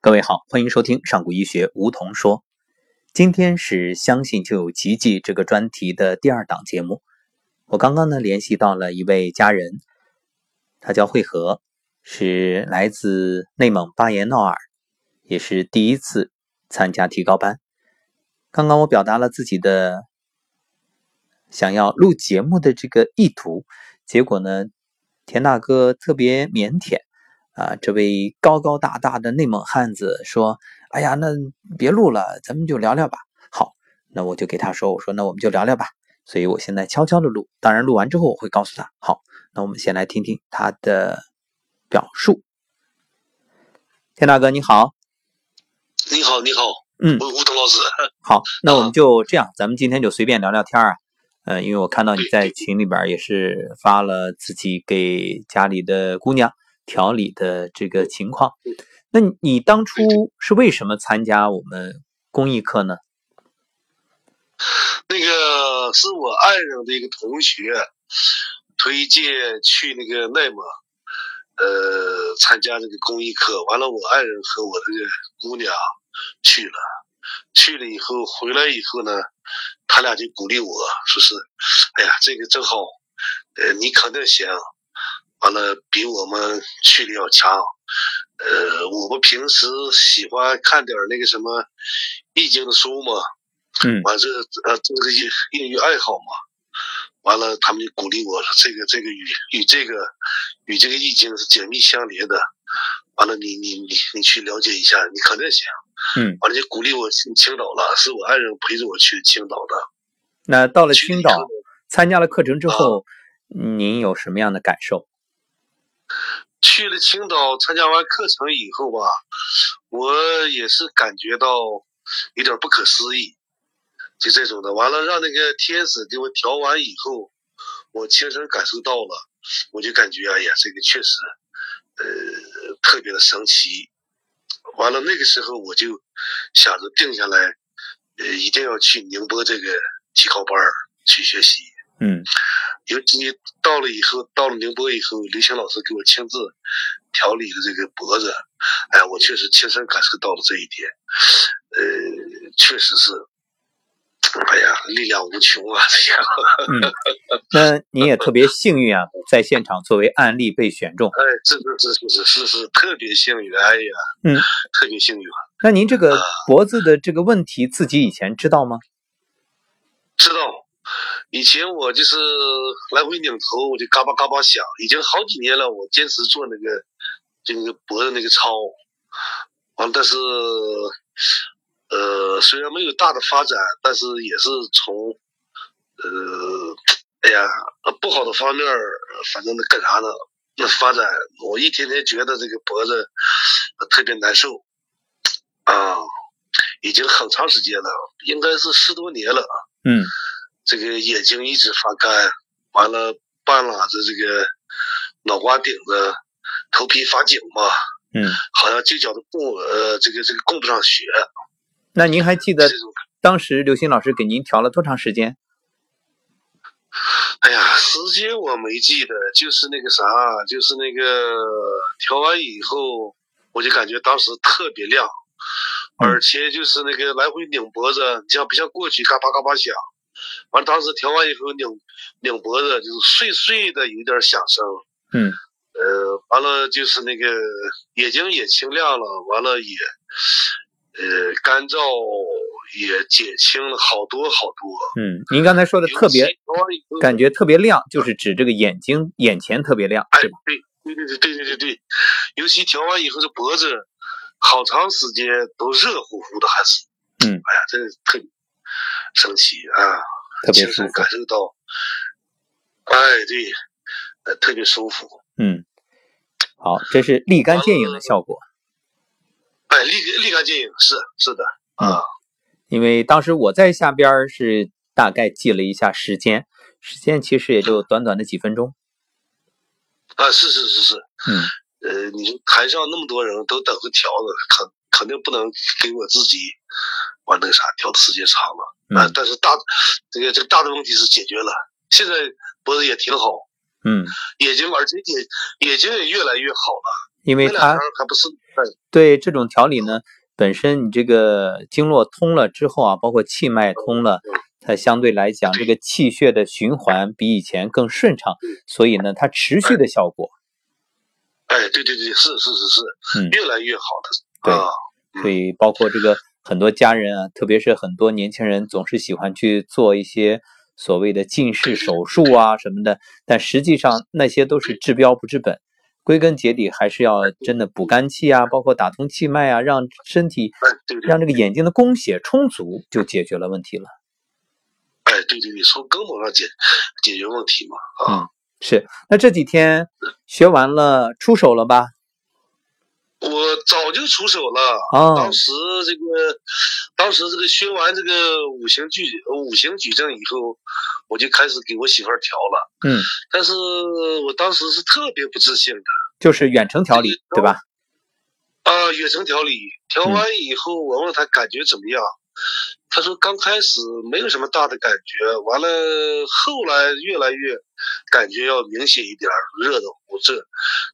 各位好，欢迎收听上古医学梧桐说。今天是相信就有奇迹这个专题的第二档节目。我刚刚呢联系到了一位家人，他叫慧和，是来自内蒙巴彦淖尔，也是第一次参加提高班。刚刚我表达了自己的想要录节目的这个意图，结果呢，田大哥特别腼腆。啊，这位高高大大的内蒙汉子说：“哎呀，那别录了，咱们就聊聊吧。”好，那我就给他说：“我说那我们就聊聊吧。”所以我现在悄悄的录，当然录完之后我会告诉他。好，那我们先来听听他的表述。田大哥你好，你好你好，嗯，吴桐老师，好，那我们就这样，咱们今天就随便聊聊天啊。呃，因为我看到你在群里边也是发了自己给家里的姑娘。调理的这个情况，那你当初是为什么参加我们公益课呢？那个是我爱人的一个同学推荐去那个内蒙，呃，参加这个公益课。完了，我爱人和我这个姑娘去了，去了以后回来以后呢，他俩就鼓励我说是，哎呀，这个正好，呃，你肯定行。完了，比我们去的要强。呃，我们平时喜欢看点那个什么易经的书嘛。嗯。完这呃，这个业业余爱好嘛。完了，他们就鼓励我说：“这个这个与与这个与这个易经是紧密相连的。”完了，你你你你去了解一下，你肯定行。嗯。完了就鼓励我去青岛了，是我爱人陪着我去青岛的。那到了青岛，参加了课程之后，您有什么样的感受？去了青岛参加完课程以后吧，我也是感觉到有点不可思议，就这种的。完了让那个天使给我调完以后，我亲身感受到了，我就感觉哎呀，这个确实，呃，特别的神奇。完了那个时候我就想着定下来，呃，一定要去宁波这个体考班去学习。嗯。尤其到了以后，到了宁波以后，刘星老师给我亲自调理的这个脖子，哎，我确实亲身感受到了这一点，呃，确实是，哎呀，力量无穷啊！这样。嗯，那你也特别幸运啊，在现场作为案例被选中。哎，是是是是是是特别幸运，哎呀，嗯，特别幸运。那您这个脖子的这个问题，自己以前知道吗？知道。以前我就是来回拧头，我就嘎巴嘎巴响，已经好几年了。我坚持做那个，就那个脖子那个操，完，但是，呃，虽然没有大的发展，但是也是从，呃，哎呀，不好的方面，反正那干啥呢？那发展，我一天天觉得这个脖子特别难受，啊，已经很长时间了，应该是十多年了。嗯。这个眼睛一直发干，完了半拉子这个脑瓜顶子头皮发紧嘛，嗯，好像就叫的供呃这个这个供不上血。那您还记得当时刘星老师给您调了多长时间？哎呀，时间我没记得，就是那个啥，就是那个调完以后，我就感觉当时特别亮，而且就是那个来回拧脖子，你像不像过去嘎巴嘎巴响？完，当时调完以后拧拧脖子，就是碎碎的有点响声。嗯，呃，完了就是那个眼睛也清亮了，完了也呃干燥也减轻了好多好多。嗯，您刚才说的特别感觉特别亮，就是指这个眼睛眼前特别亮，哎，对对对对对对对，尤其调完以后这脖子好长时间都热乎乎的，还是嗯，哎呀，这特别。生气啊，特别舒服，感受到，哎，对，呃，特别舒服。嗯，好，这是立竿见影的效果。哎，立立竿见影，是是的啊。因为当时我在下边是大概记了一下时间，时间其实也就短短的几分钟。啊，是是是是。嗯。呃，你说台上那么多人都等着调呢，肯肯定不能给我自己。完那个啥，调的时间长了啊！但是大这个这个大的问题是解决了，现在脖子也挺好，嗯，眼睛而且眼眼睛也越来越好了，因为它还不是对。这种调理呢，本身你这个经络通了之后啊，包括气脉通了，它相对来讲这个气血的循环比以前更顺畅，所以呢，它持续的效果。哎，对对对，是是是是，嗯，越来越好的。对，所以包括这个很多家人啊，特别是很多年轻人，总是喜欢去做一些所谓的近视手术啊什么的，但实际上那些都是治标不治本，归根结底还是要真的补肝气啊，包括打通气脉啊，让身体让这个眼睛的供血充足，就解决了问题了。哎，对对对，从根本上解解决问题嘛，啊。是，那这几天学完了出手了吧？我早就出手了。啊，当时这个，当时这个学完这个五行矩五行矩阵以后，我就开始给我媳妇儿调了。嗯，但是我当时是特别不自信的，就是远程调理，对吧？啊，远程调理，调完以后，我问他感觉怎么样？他说刚开始没有什么大的感觉，完了后来越来越感觉要明显一点，热的乎，这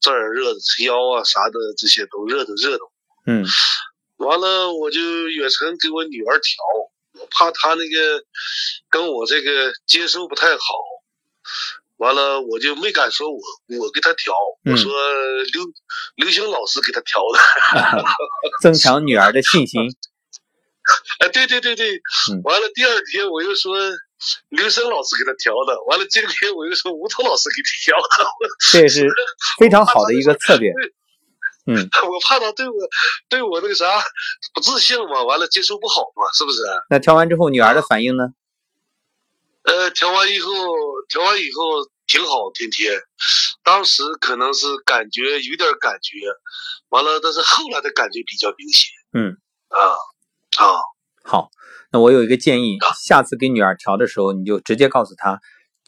这儿热的，腰啊啥的这些都热的热的。嗯，完了我就远程给我女儿调，我怕她那个跟我这个接收不太好，完了我就没敢说我我给她调，我说刘刘星老师给她调的，增强女儿的信心。哎，对对对对，完了第二天我又说刘生老师给他调的，完了今天我又说吴涛老师给调的，这也是非常好的一个策略。嗯，我怕他对我对我那个啥不自信嘛，完了接受不好嘛，是不是？那调完之后女儿的反应呢？呃，调完以后调完以后挺好，天天，当时可能是感觉有点感觉，完了但是后来的感觉比较明显。嗯啊。啊，好，那我有一个建议，下次给女儿调的时候，你就直接告诉她，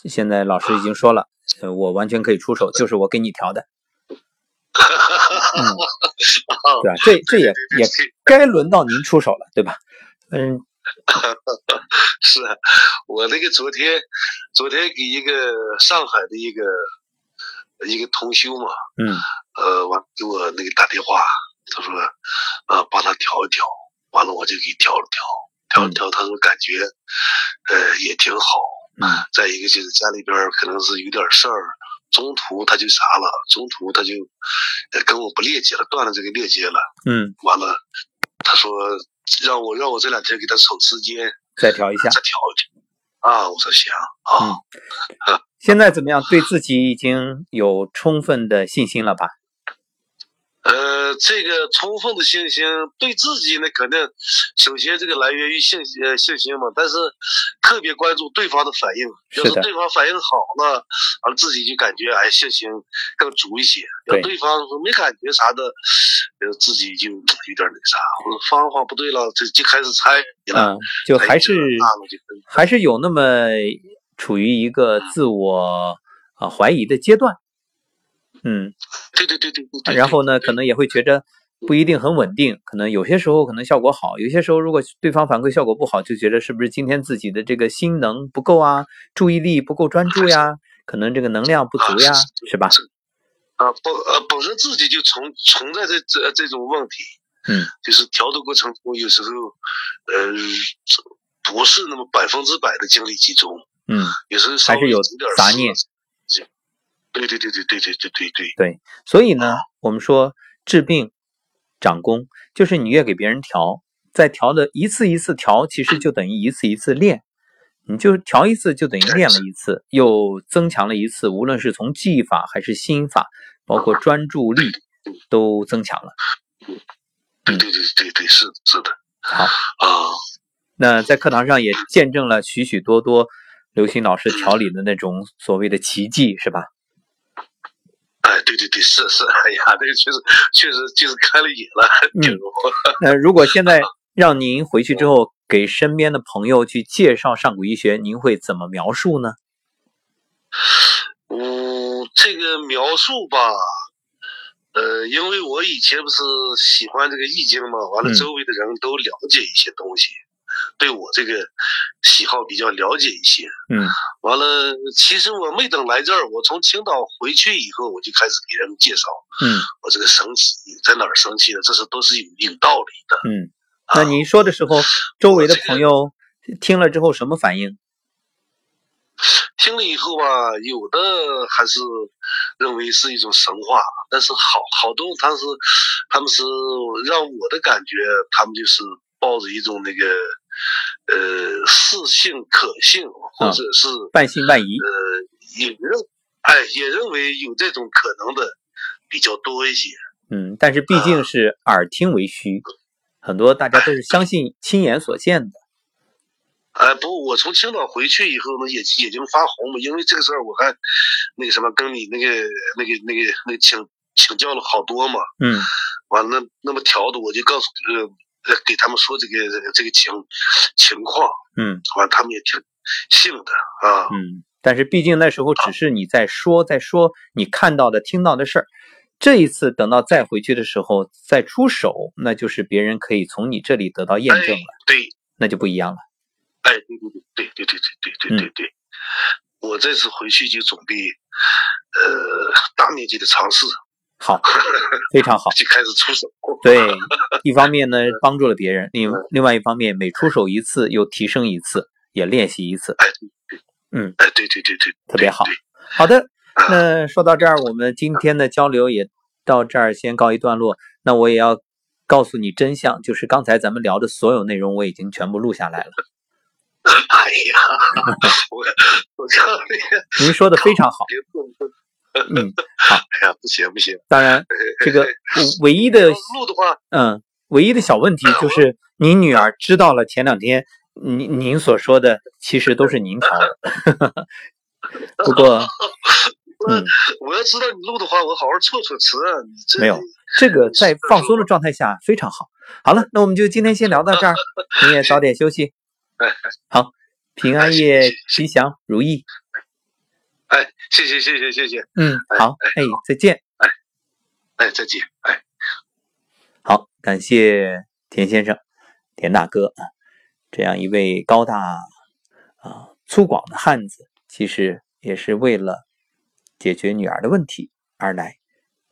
现在老师已经说了，我完全可以出手，就是我给你调的。嗯，对吧？这这也也该轮到您出手了，对吧？嗯，是我那个昨天昨天给一个上海的一个一个同修嘛，嗯，呃，完给我那个打电话，他说，呃，帮他调一调。完了，我就给调了调，调了调，他说感觉，呃，也挺好。嗯。再一个就是家里边可能是有点事儿，中途他就啥了，中途他就跟我不链接了，断了这个链接了。嗯。完了，他说让我让我这两天给他抽时间再调一下，再调一调。啊，我说行啊。嗯。现在怎么样？对自己已经有充分的信心了吧？呃，这个充分的信心对自己呢，肯定首先这个来源于信呃信心嘛，但是特别关注对方的反应，要是对方反应好了，完了自己就感觉哎信心更足一些。要对方没感觉啥的，呃自己就有点那啥，或者方法不对了，就就开始猜了。嗯，就还是还是有那么处于一个自我啊怀疑的阶段。嗯，对对对对对。然后呢，可能也会觉着不一定很稳定，可能有些时候可能效果好，有些时候如果对方反馈效果不好，就觉得是不是今天自己的这个心能不够啊，注意力不够专注呀，可能这个能量不足呀，是吧？啊，不呃，本身自己就存存在这这这种问题，嗯，就是调的过程中有时候呃不是那么百分之百的精力集中，嗯，有时候还是有杂念。对对对对对对对对对。对，所以呢，我们说治病长功，就是你越给别人调，在调的一次一次调，其实就等于一次一次练，你就调一次就等于练了一次，又增强了一次，无论是从技法还是心法，包括专注力都增强了。对对对对对，是是的。好啊，那在课堂上也见证了许许多多刘星老师调理的那种所谓的奇迹，是吧？哎，对对对，是是，哎呀，这个确实确实就是开了眼了。嗯，那如果现在 让您回去之后给身边的朋友去介绍上古医学，您会怎么描述呢？嗯，这个描述吧，呃，因为我以前不是喜欢这个易经嘛，完了周围的人都了解一些东西，对我这个喜好比较了解一些。嗯，完了，其实我没等来这儿，我从青岛回去以后，我就开始给人介绍。嗯，我这个生气在哪儿生气的，这是都是有有道理的。嗯，那您说的时候，周围的朋友听了之后什么反应？听了以后吧，有的还是认为是一种神话，但是好好多他是他们是让我的感觉，他们就是抱着一种那个呃似信可信，或者是半信半疑，呃也认哎也认为有这种可能的比较多一些。嗯，但是毕竟是耳听为虚，很多大家都是相信亲眼所见的。哎，不，我从青岛回去以后呢，也眼睛发红嘛，因为这个事儿我还那个什么，跟你那个那个那个那个请请教了好多嘛。嗯。完了，那么调的，我就告诉呃给他们说这个这个情情况。嗯。完，他们也挺信的啊。嗯。但是毕竟那时候只是你在说，在说你看到的、听到的事儿。这一次等到再回去的时候再出手，那就是别人可以从你这里得到验证了。对。那就不一样了。哎，对对对对对对对对对对，我这次回去就准备，呃，大面积的尝试。好，非常好，就开始出手。对，一方面呢 帮助了别人，另另外一方面每出手一次又提升一次，也练习一次。嗯，哎，对对对对，特别好。好的，那说到这儿，我们今天的交流也到这儿先告一段落。那我也要告诉你真相，就是刚才咱们聊的所有内容我已经全部录下来了。哎呀，我我这您说的非常好。嗯，好。哎呀，不行不行。当然，这个唯一的录的话，嗯，唯一的小问题就是您女儿知道了前两天您您所说的，其实都是您调的。不过，嗯，我要知道你录的话，我好好措措词。没有，这个在放松的状态下非常好。好了，那我们就今天先聊到这儿，你也早点休息。哎，好，平安夜吉祥如意。哎，谢谢谢谢谢谢。嗯，好，哎，再见。哎，哎，再见。哎，好，感谢田先生、田大哥啊，这样一位高大啊粗犷的汉子，其实也是为了解决女儿的问题而来。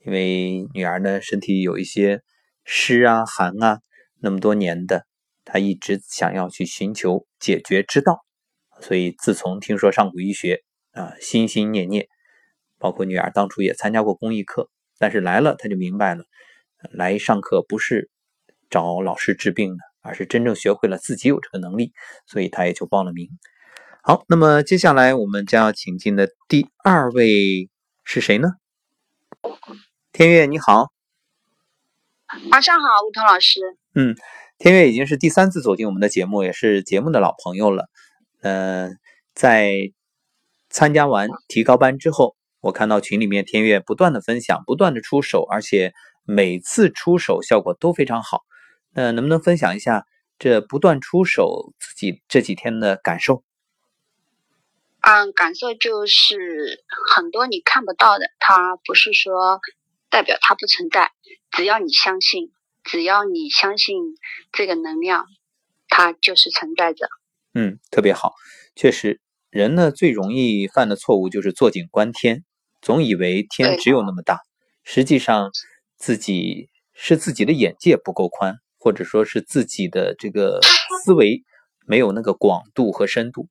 因为女儿呢身体有一些湿啊、寒啊，那么多年的。她一直想要去寻求解决之道，所以自从听说上古医学啊，心心念念。包括女儿当初也参加过公益课，但是来了他就明白了，来上课不是找老师治病的，而是真正学会了自己有这个能力，所以他也就报了名。好，那么接下来我们将要请进的第二位是谁呢？天悦你好，晚上好，吴桐老师。嗯。天悦已经是第三次走进我们的节目，也是节目的老朋友了。嗯，在参加完提高班之后，我看到群里面天悦不断的分享，不断的出手，而且每次出手效果都非常好。那能不能分享一下这不断出手自己这几天的感受？嗯，感受就是很多你看不到的，它不是说代表它不存在，只要你相信。只要你相信这个能量，它就是存在着。嗯，特别好。确实，人呢最容易犯的错误就是坐井观天，总以为天只有那么大，实际上自己是自己的眼界不够宽，或者说是自己的这个思维没有那个广度和深度。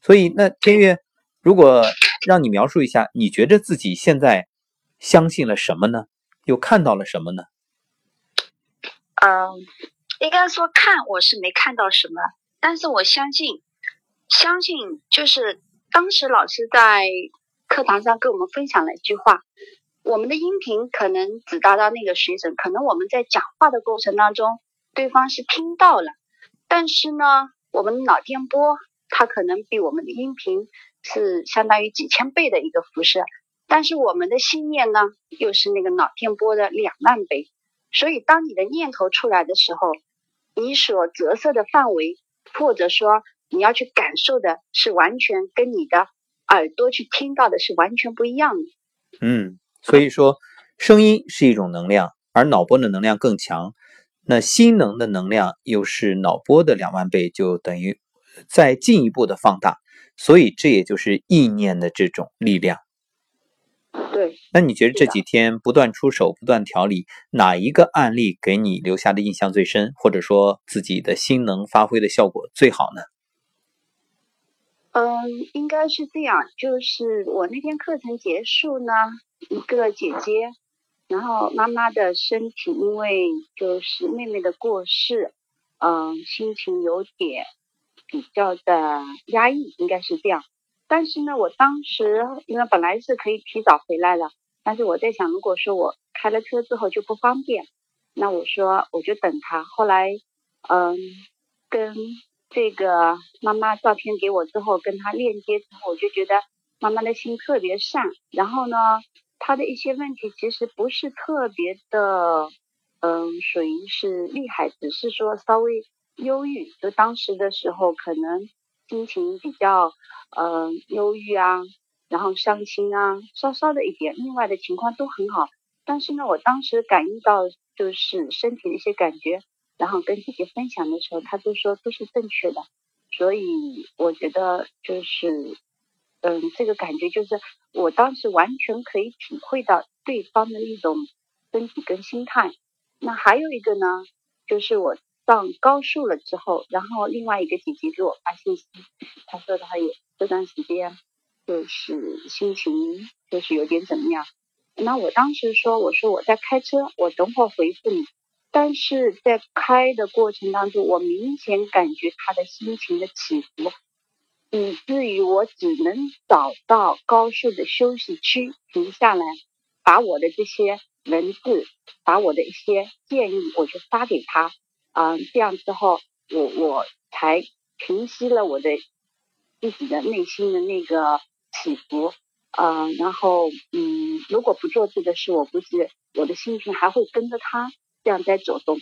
所以，那天月，如果让你描述一下，你觉得自己现在相信了什么呢？又看到了什么呢？嗯，应该说看我是没看到什么，但是我相信，相信就是当时老师在课堂上跟我们分享了一句话：我们的音频可能只达到那个水准，可能我们在讲话的过程当中，对方是听到了，但是呢，我们脑电波它可能比我们的音频是相当于几千倍的一个辐射，但是我们的信念呢，又是那个脑电波的两万倍。所以，当你的念头出来的时候，你所折射的范围，或者说你要去感受的，是完全跟你的耳朵去听到的是完全不一样的。嗯，所以说，声音是一种能量，而脑波的能量更强。那心能的能量又是脑波的两万倍，就等于再进一步的放大，所以这也就是意念的这种力量。对。那你觉得这几天不断出手、不断调理，哪一个案例给你留下的印象最深，或者说自己的心能发挥的效果最好呢？嗯，应该是这样，就是我那天课程结束呢，一个姐姐，然后妈妈的身体因为就是妹妹的过世，嗯，心情有点比较的压抑，应该是这样。但是呢，我当时因为本来是可以提早回来了，但是我在想，如果说我开了车之后就不方便，那我说我就等他。后来，嗯，跟。这个妈妈照片给我之后，跟她链接之后，我就觉得妈妈的心特别善。然后呢，她的一些问题其实不是特别的，嗯，属于是厉害，只是说稍微忧郁。就当时的时候，可能心情比较，嗯，忧郁啊，然后伤心啊，稍稍的一点。另外的情况都很好，但是呢，我当时感应到就是身体的一些感觉。然后跟姐姐分享的时候，她都说都是正确的，所以我觉得就是，嗯，这个感觉就是我当时完全可以体会到对方的一种身体跟心态。那还有一个呢，就是我上高速了之后，然后另外一个姐姐给我发信息，她说她有这段时间就是心情就是有点怎么样。那我当时说，我说我在开车，我等会儿回复你。但是在开的过程当中，我明显感觉他的心情的起伏，以至于我只能找到高速的休息区停下来，把我的这些文字，把我的一些建议，我就发给他。嗯，这样之后，我我才平息了我的自己的内心的那个起伏。嗯，然后嗯，如果不做这个事，我估计我的心情还会跟着他。这样在走动，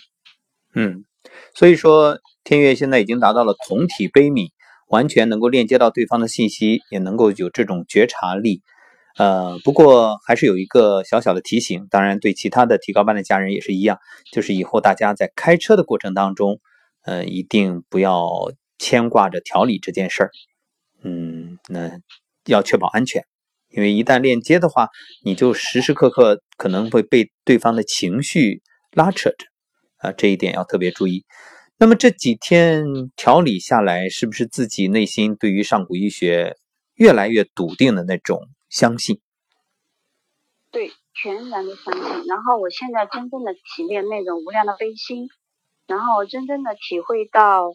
嗯，所以说天悦现在已经达到了同体悲悯，完全能够链接到对方的信息，也能够有这种觉察力。呃，不过还是有一个小小的提醒，当然对其他的提高班的家人也是一样，就是以后大家在开车的过程当中，呃，一定不要牵挂着调理这件事儿。嗯，那要确保安全，因为一旦链接的话，你就时时刻刻可能会被对方的情绪。拉扯着，啊，这一点要特别注意。那么这几天调理下来，是不是自己内心对于上古医学越来越笃定的那种相信？对，全然的相信。然后我现在真正的体验那种无量的悲心，然后真正的体会到，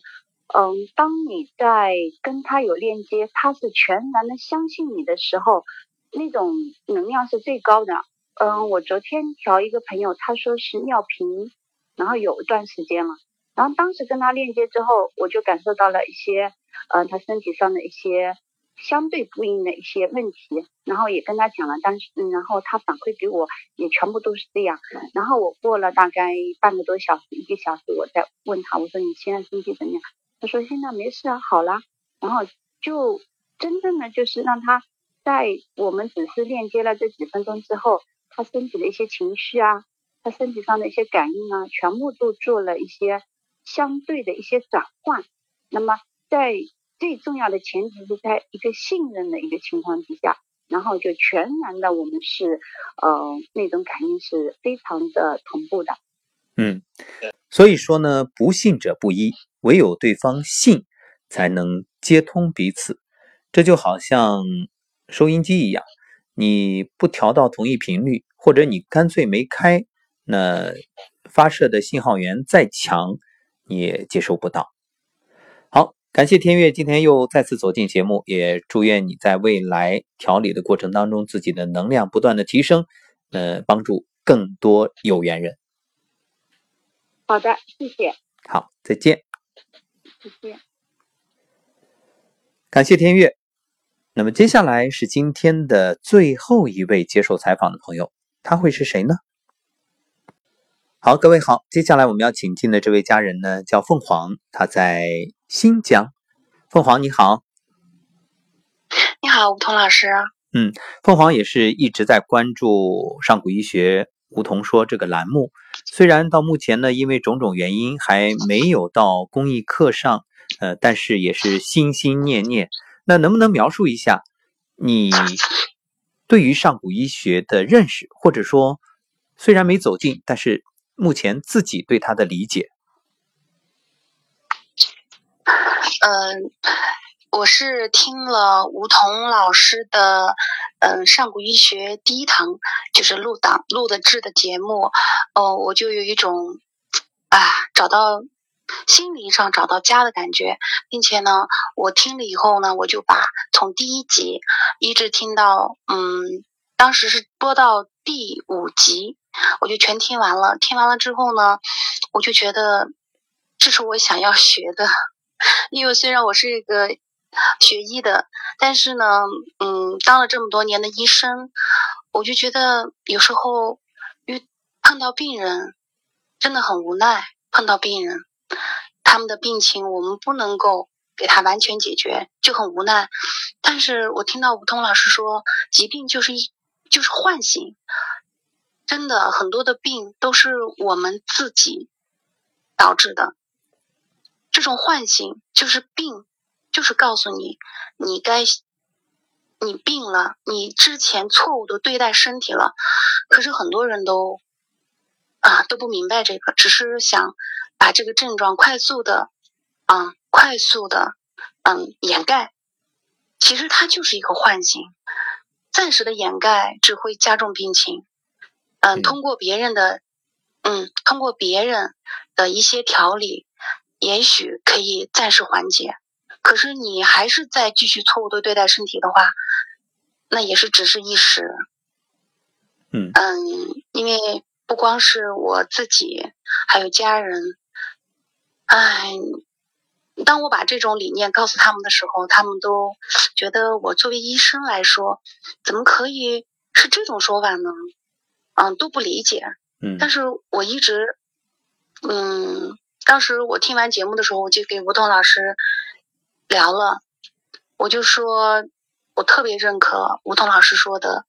嗯，当你在跟他有链接，他是全然的相信你的时候，那种能量是最高的。嗯，我昨天调一个朋友，他说是尿频，然后有一段时间了，然后当时跟他链接之后，我就感受到了一些，嗯，他身体上的一些相对不应的一些问题，然后也跟他讲了，但是，然后他反馈给我也全部都是这样，然后我过了大概半个多小时，一个小时，我再问他，我说你现在身体怎么样？他说现在没事啊，好了，然后就真正的就是让他在我们只是链接了这几分钟之后。他身体的一些情绪啊，他身体上的一些感应啊，全部都做了一些相对的一些转换。那么，在最重要的前提是在一个信任的一个情况之下，然后就全然的我们是呃那种感应是非常的同步的。嗯，所以说呢，不信者不依，唯有对方信，才能接通彼此。这就好像收音机一样，你不调到同一频率。或者你干脆没开，那发射的信号源再强，你也接收不到。好，感谢天悦今天又再次走进节目，也祝愿你在未来调理的过程当中，自己的能量不断的提升，呃，帮助更多有缘人。好的，谢谢。好，再见。再见。感谢天月。那么接下来是今天的最后一位接受采访的朋友。他会是谁呢？好，各位好，接下来我们要请进的这位家人呢，叫凤凰，他在新疆。凤凰你好，你好，吴桐老师。嗯，凤凰也是一直在关注上古医学梧桐说这个栏目，虽然到目前呢，因为种种原因还没有到公益课上，呃，但是也是心心念念。那能不能描述一下你对于上古医学的认识，或者说虽然没走进，但是目前自己对它的理解？嗯。我是听了吴桐老师的，嗯，上古医学第一堂就是录档录的制的节目，哦，我就有一种啊，找到心灵上找到家的感觉，并且呢，我听了以后呢，我就把从第一集一直听到，嗯，当时是播到第五集，我就全听完了。听完了之后呢，我就觉得这是我想要学的，因为虽然我是一个。学医的，但是呢，嗯，当了这么多年的医生，我就觉得有时候遇碰到病人真的很无奈。碰到病人，他们的病情我们不能够给他完全解决，就很无奈。但是我听到吴通老师说，疾病就是一就是唤醒，真的很多的病都是我们自己导致的。这种唤醒就是病。就是告诉你，你该，你病了，你之前错误的对待身体了。可是很多人都啊都不明白这个，只是想把这个症状快速的，嗯，快速的，嗯，掩盖。其实它就是一个唤醒，暂时的掩盖只会加重病情。嗯，通过别人的，嗯，通过别人的一些调理，也许可以暂时缓解。可是你还是在继续错误的对待身体的话，那也是只是一时。嗯嗯，因为不光是我自己，还有家人。哎，当我把这种理念告诉他们的时候，他们都觉得我作为医生来说，怎么可以是这种说法呢？嗯，都不理解。嗯，但是我一直，嗯，当时我听完节目的时候，我就给吴东老师。聊了，我就说，我特别认可吴桐老师说的，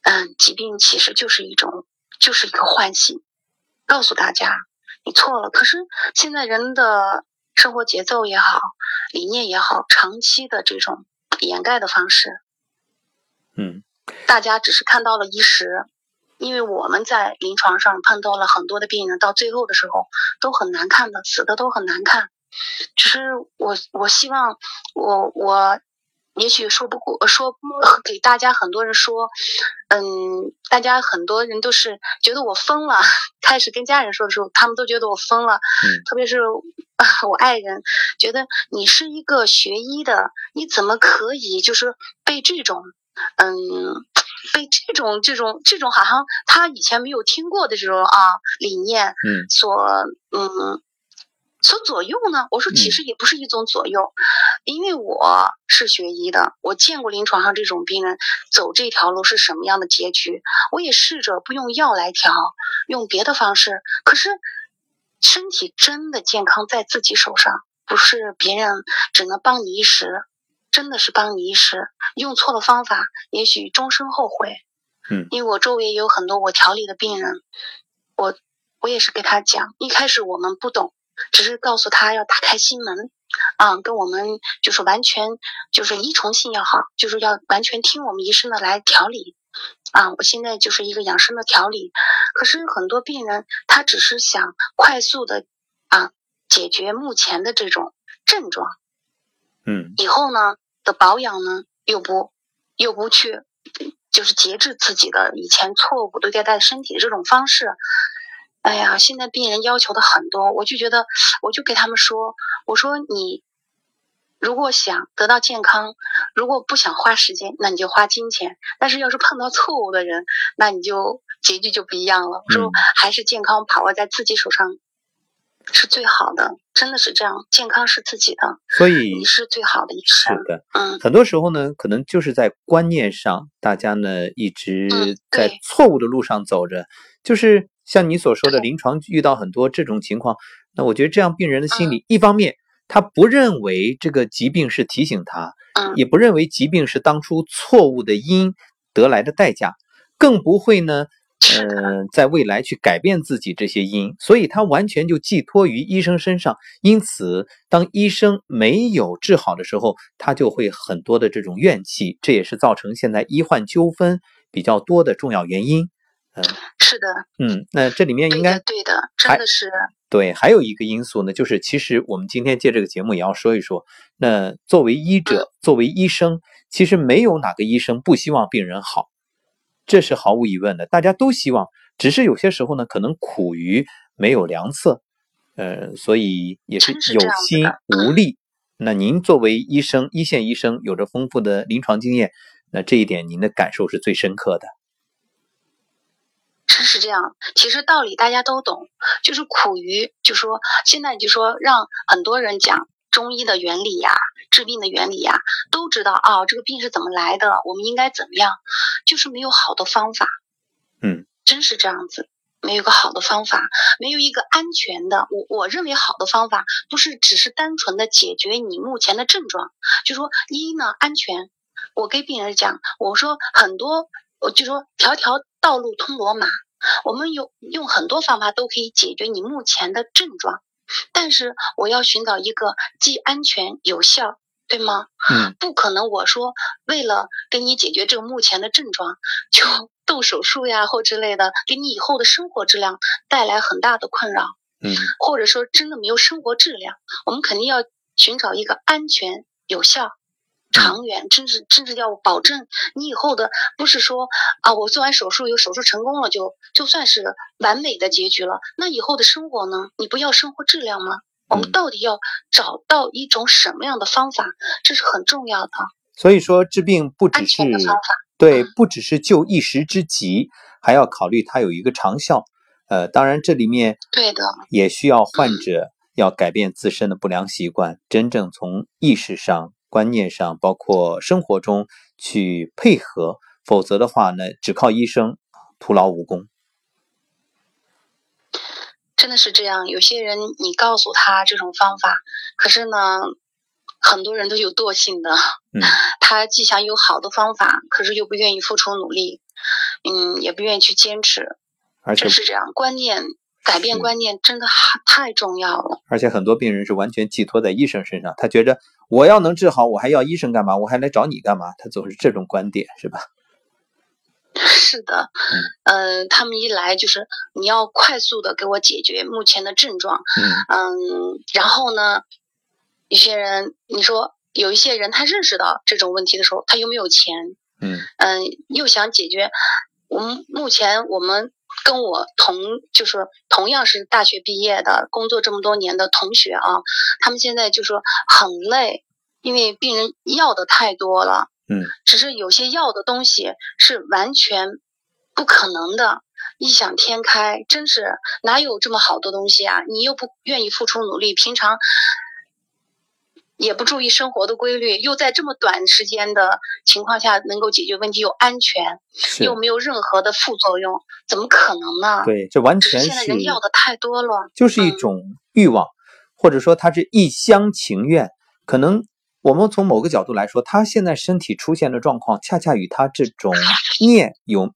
嗯，疾病其实就是一种，就是一个唤醒，告诉大家你错了。可是现在人的生活节奏也好，理念也好，长期的这种掩盖的方式，嗯，大家只是看到了一时，因为我们在临床上碰到了很多的病人，到最后的时候都很难看的，死的都很难看。只是我，我希望我我也许说不过，说给大家很多人说，嗯，大家很多人都是觉得我疯了。开始跟家人说的时候，他们都觉得我疯了。嗯，特别是 我爱人，觉得你是一个学医的，你怎么可以就是被这种，嗯，被这种这种这种好像他以前没有听过的这种啊理念，嗯，所嗯。所左右呢？我说其实也不是一种左右，因为我是学医的，我见过临床上这种病人走这条路是什么样的结局，我也试着不用药来调，用别的方式。可是身体真的健康在自己手上，不是别人只能帮你一时，真的是帮你一时。用错了方法，也许终身后悔。嗯，因为我周围有很多我调理的病人，我我也是给他讲，一开始我们不懂。只是告诉他要打开心门，啊，跟我们就是完全就是依从性要好，就是要完全听我们医生的来调理，啊，我现在就是一个养生的调理。可是很多病人他只是想快速的啊解决目前的这种症状，嗯，以后呢的保养呢又不又不去就是节制自己的以前错误对待身体的这种方式。哎呀，现在病人要求的很多，我就觉得，我就给他们说，我说你如果想得到健康，如果不想花时间，那你就花金钱。但是要是碰到错误的人，那你就结局就不一样了。我说还是健康把握在自己手上是最好的，真的是这样，健康是自己的，所以你是最好的医生。是的，嗯，很多时候呢，可能就是在观念上，大家呢一直在错误的路上走着，就是。像你所说的，临床遇到很多这种情况，那我觉得这样病人的心理，一方面他不认为这个疾病是提醒他，也不认为疾病是当初错误的因得来的代价，更不会呢嗯，在未来去改变自己这些因，所以他完全就寄托于医生身上。因此，当医生没有治好的时候，他就会很多的这种怨气，这也是造成现在医患纠纷比较多的重要原因。嗯，是的，嗯，那这里面应该对的，真的是对。还有一个因素呢，就是其实我们今天借这个节目也要说一说，那作为医者，作为医生，其实没有哪个医生不希望病人好。这是毫无疑问的，大家都希望，只是有些时候呢，可能苦于没有良策，呃，所以也是有心无力。那您作为医生，一线医生，有着丰富的临床经验，那这一点您的感受是最深刻的。真是这样，其实道理大家都懂，就是苦于，就说现在就说让很多人讲。中医的原理呀，治病的原理呀，都知道啊。这个病是怎么来的？我们应该怎么样？就是没有好的方法。嗯，真是这样子，没有个好的方法，没有一个安全的。我我认为好的方法，不是只是单纯的解决你目前的症状。就说一呢，安全。我给病人讲，我说很多，我就说条条道路通罗马，我们有用很多方法都可以解决你目前的症状。但是我要寻找一个既安全有效，对吗？嗯，不可能。我说为了给你解决这个目前的症状，就 动手术呀或之类的，给你以后的生活质量带来很大的困扰。嗯，或者说真的没有生活质量，我们肯定要寻找一个安全有效。长远，甚至甚至要保证你以后的，不是说啊，我做完手术有手术成功了，就就算是完美的结局了。那以后的生活呢？你不要生活质量吗？我们到底要找到一种什么样的方法？这是很重要的。所以说，治病不只是对，不只是救一时之急，还要考虑它有一个长效。呃，当然这里面对的，也需要患者要改变自身的不良习惯，真正从意识上。观念上，包括生活中去配合，否则的话呢，只靠医生徒劳无功。真的是这样，有些人你告诉他这种方法，可是呢，很多人都有惰性的，嗯，他既想有好的方法，可是又不愿意付出努力，嗯，也不愿意去坚持，而且是这样，观念。改变观念真的还太重要了，而且很多病人是完全寄托在医生身上，他觉着我要能治好，我还要医生干嘛？我还来找你干嘛？他总是这种观点，是吧？是的，嗯，他们一来就是你要快速的给我解决目前的症状，嗯，然后呢，一些人你说有一些人他认识到这种问题的时候，他又没有钱，嗯嗯，又想解决，我们目前我们。跟我同就是同样是大学毕业的，工作这么多年的同学啊，他们现在就说很累，因为病人要的太多了，嗯，只是有些要的东西是完全不可能的，异想天开，真是哪有这么好的东西啊？你又不愿意付出努力，平常。也不注意生活的规律，又在这么短时间的情况下能够解决问题又安全，又没有任何的副作用，怎么可能呢？对，这完全是现在人要的太多了，就是一种欲望，或者说他是一厢情愿。可能我们从某个角度来说，他现在身体出现的状况，恰恰与他这种 念有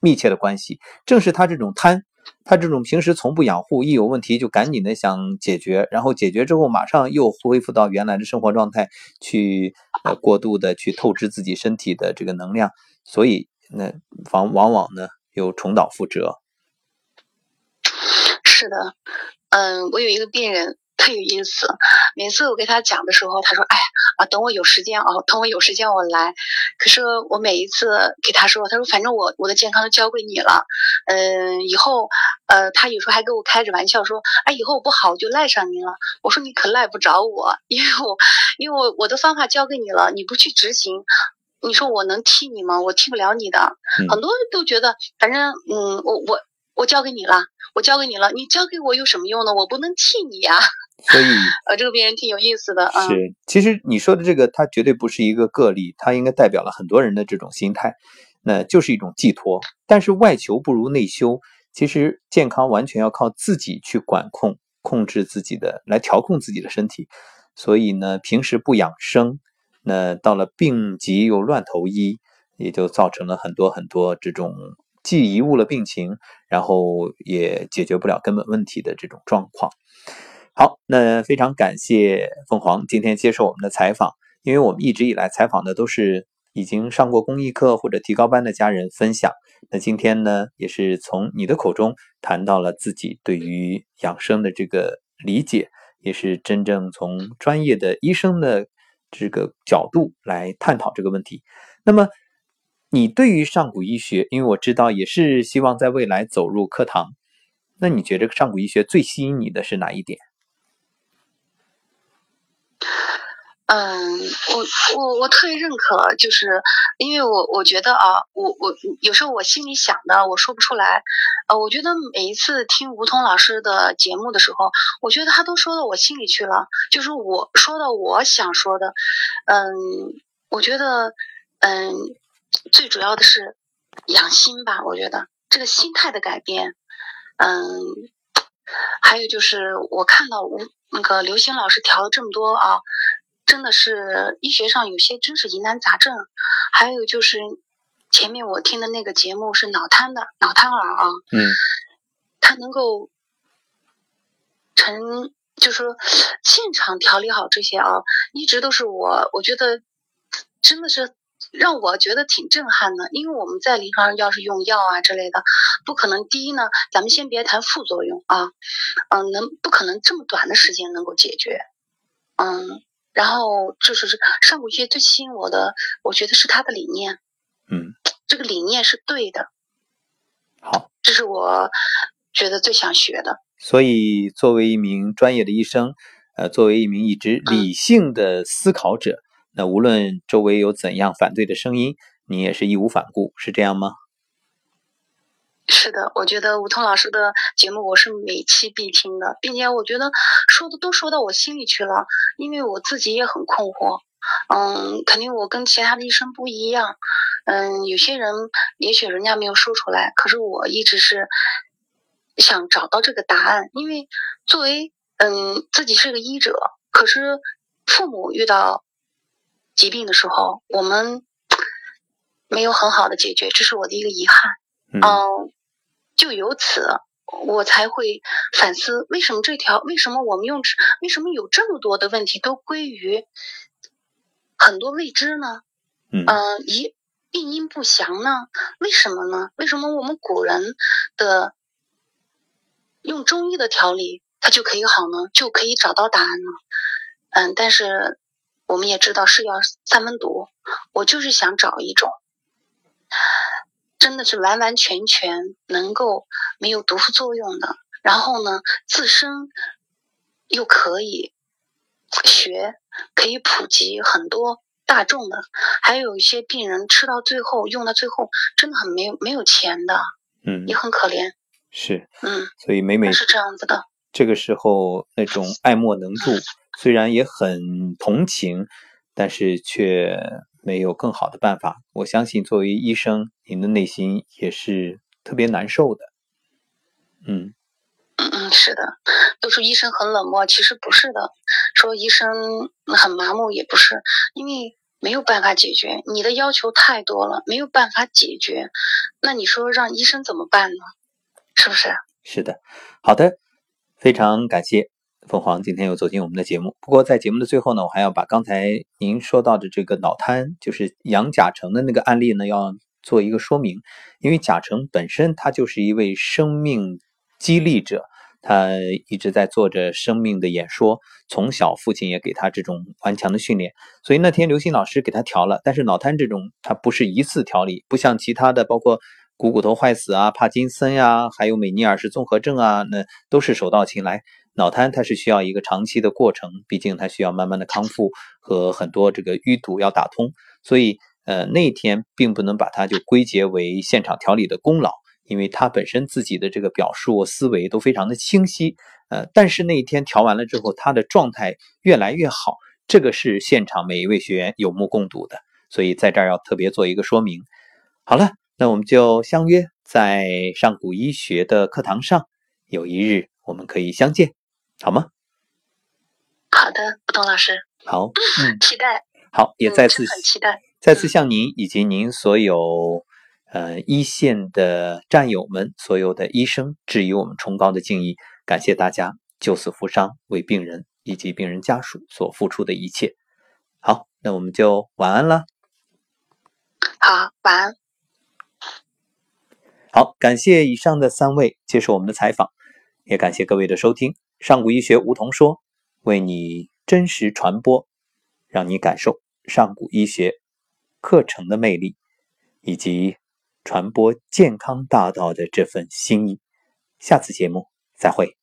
密切的关系。正是他这种贪。他这种平时从不养护，一有问题就赶紧的想解决，然后解决之后马上又恢复到原来的生活状态，去呃过度的去透支自己身体的这个能量，所以那往往往呢又重蹈覆辙。是的，嗯，我有一个病人。特有意思，每次我给他讲的时候，他说：“哎啊，等我有时间哦，等我有时间我来。”可是我每一次给他说，他说：“反正我我的健康都交给你了，嗯，以后呃，他有时候还跟我开着玩笑说：‘哎，以后我不好我就赖上您了。’我说：‘你可赖不着我，因为我因为我我的方法交给你了，你不去执行，你说我能替你吗？我替不了你的。’很多人都觉得，反正嗯，我我我交给你了，我交给你了，你交给我有什么用呢？我不能替你呀。”所以，呃，这个病人挺有意思的啊。是，其实你说的这个，它绝对不是一个个例，它应该代表了很多人的这种心态，那就是一种寄托。但是外求不如内修，其实健康完全要靠自己去管控、控制自己的，来调控自己的身体。所以呢，平时不养生，那到了病急又乱投医，也就造成了很多很多这种既贻误了病情，然后也解决不了根本问题的这种状况。好，那非常感谢凤凰今天接受我们的采访，因为我们一直以来采访的都是已经上过公益课或者提高班的家人分享。那今天呢，也是从你的口中谈到了自己对于养生的这个理解，也是真正从专业的医生的这个角度来探讨这个问题。那么，你对于上古医学，因为我知道也是希望在未来走入课堂，那你觉得上古医学最吸引你的是哪一点？嗯，我我我特别认可，就是因为我我觉得啊，我我有时候我心里想的我说不出来，呃，我觉得每一次听吴桐老师的节目的时候，我觉得他都说到我心里去了，就是我说的我想说的，嗯，我觉得嗯，最主要的是养心吧，我觉得这个心态的改变，嗯，还有就是我看到吴那个刘星老师调了这么多啊。真的是医学上有些真是疑难杂症，还有就是前面我听的那个节目是脑瘫的脑瘫儿啊，嗯，他能够成，就是说现场调理好这些啊，一直都是我我觉得真的是让我觉得挺震撼的，因为我们在临床上要是用药啊之类的，不可能第一呢，咱们先别谈副作用啊，嗯，能不可能这么短的时间能够解决，嗯。然后就是是上古医学最吸引我的，我觉得是他的理念，嗯，这个理念是对的，好，这是我觉得最想学的。所以，作为一名专业的医生，呃，作为一名一直理性的思考者，那无论周围有怎样反对的声音，你也是义无反顾，是这样吗？是的，我觉得吴桐老师的节目我是每期必听的，并且我觉得说的都说到我心里去了，因为我自己也很困惑。嗯，肯定我跟其他的医生不一样。嗯，有些人也许人家没有说出来，可是我一直是想找到这个答案。因为作为嗯自己是个医者，可是父母遇到疾病的时候，我们没有很好的解决，这是我的一个遗憾。嗯，就由此我才会反思，为什么这条，为什么我们用，为什么有这么多的问题都归于很多未知呢？嗯，一病因不详呢？为什么呢？为什么我们古人的用中医的调理，它就可以好呢？就可以找到答案呢？嗯，但是我们也知道是药三分毒，我就是想找一种。真的是完完全全能够没有毒副作用的，然后呢，自身又可以学，可以普及很多大众的，还有一些病人吃到最后用到最后真的很没有没有钱的，嗯，也很可怜，是，嗯，所以每每是这样子的，这个时候那种爱莫能助，虽然也很同情，但是却。没有更好的办法，我相信作为医生，您的内心也是特别难受的。嗯嗯嗯，是的，都说医生很冷漠，其实不是的。说医生很麻木也不是，因为没有办法解决，你的要求太多了，没有办法解决。那你说让医生怎么办呢？是不是？是的，好的，非常感谢。凤凰今天又走进我们的节目，不过在节目的最后呢，我还要把刚才您说到的这个脑瘫，就是杨甲成的那个案例呢，要做一个说明。因为甲成本身他就是一位生命激励者，他一直在做着生命的演说，从小父亲也给他这种顽强的训练，所以那天刘星老师给他调了。但是脑瘫这种，他不是一次调理，不像其他的，包括股骨头坏死啊、帕金森呀，还有美尼尔氏综合症啊，那都是手到擒来。脑瘫它是需要一个长期的过程，毕竟它需要慢慢的康复和很多这个淤堵要打通，所以呃那一天并不能把它就归结为现场调理的功劳，因为他本身自己的这个表述思维都非常的清晰，呃但是那一天调完了之后，他的状态越来越好，这个是现场每一位学员有目共睹的，所以在这儿要特别做一个说明。好了，那我们就相约在上古医学的课堂上，有一日我们可以相见。好吗？好的，不同老师。好，嗯，期待。好，也再次很期待。再次向您以及您所有呃一线的战友们，所有的医生，致以我们崇高的敬意。感谢大家救死扶伤，为病人以及病人家属所付出的一切。好，那我们就晚安了。好，晚安。好，感谢以上的三位接受我们的采访，也感谢各位的收听。上古医学梧桐说，为你真实传播，让你感受上古医学课程的魅力，以及传播健康大道的这份心意。下次节目再会。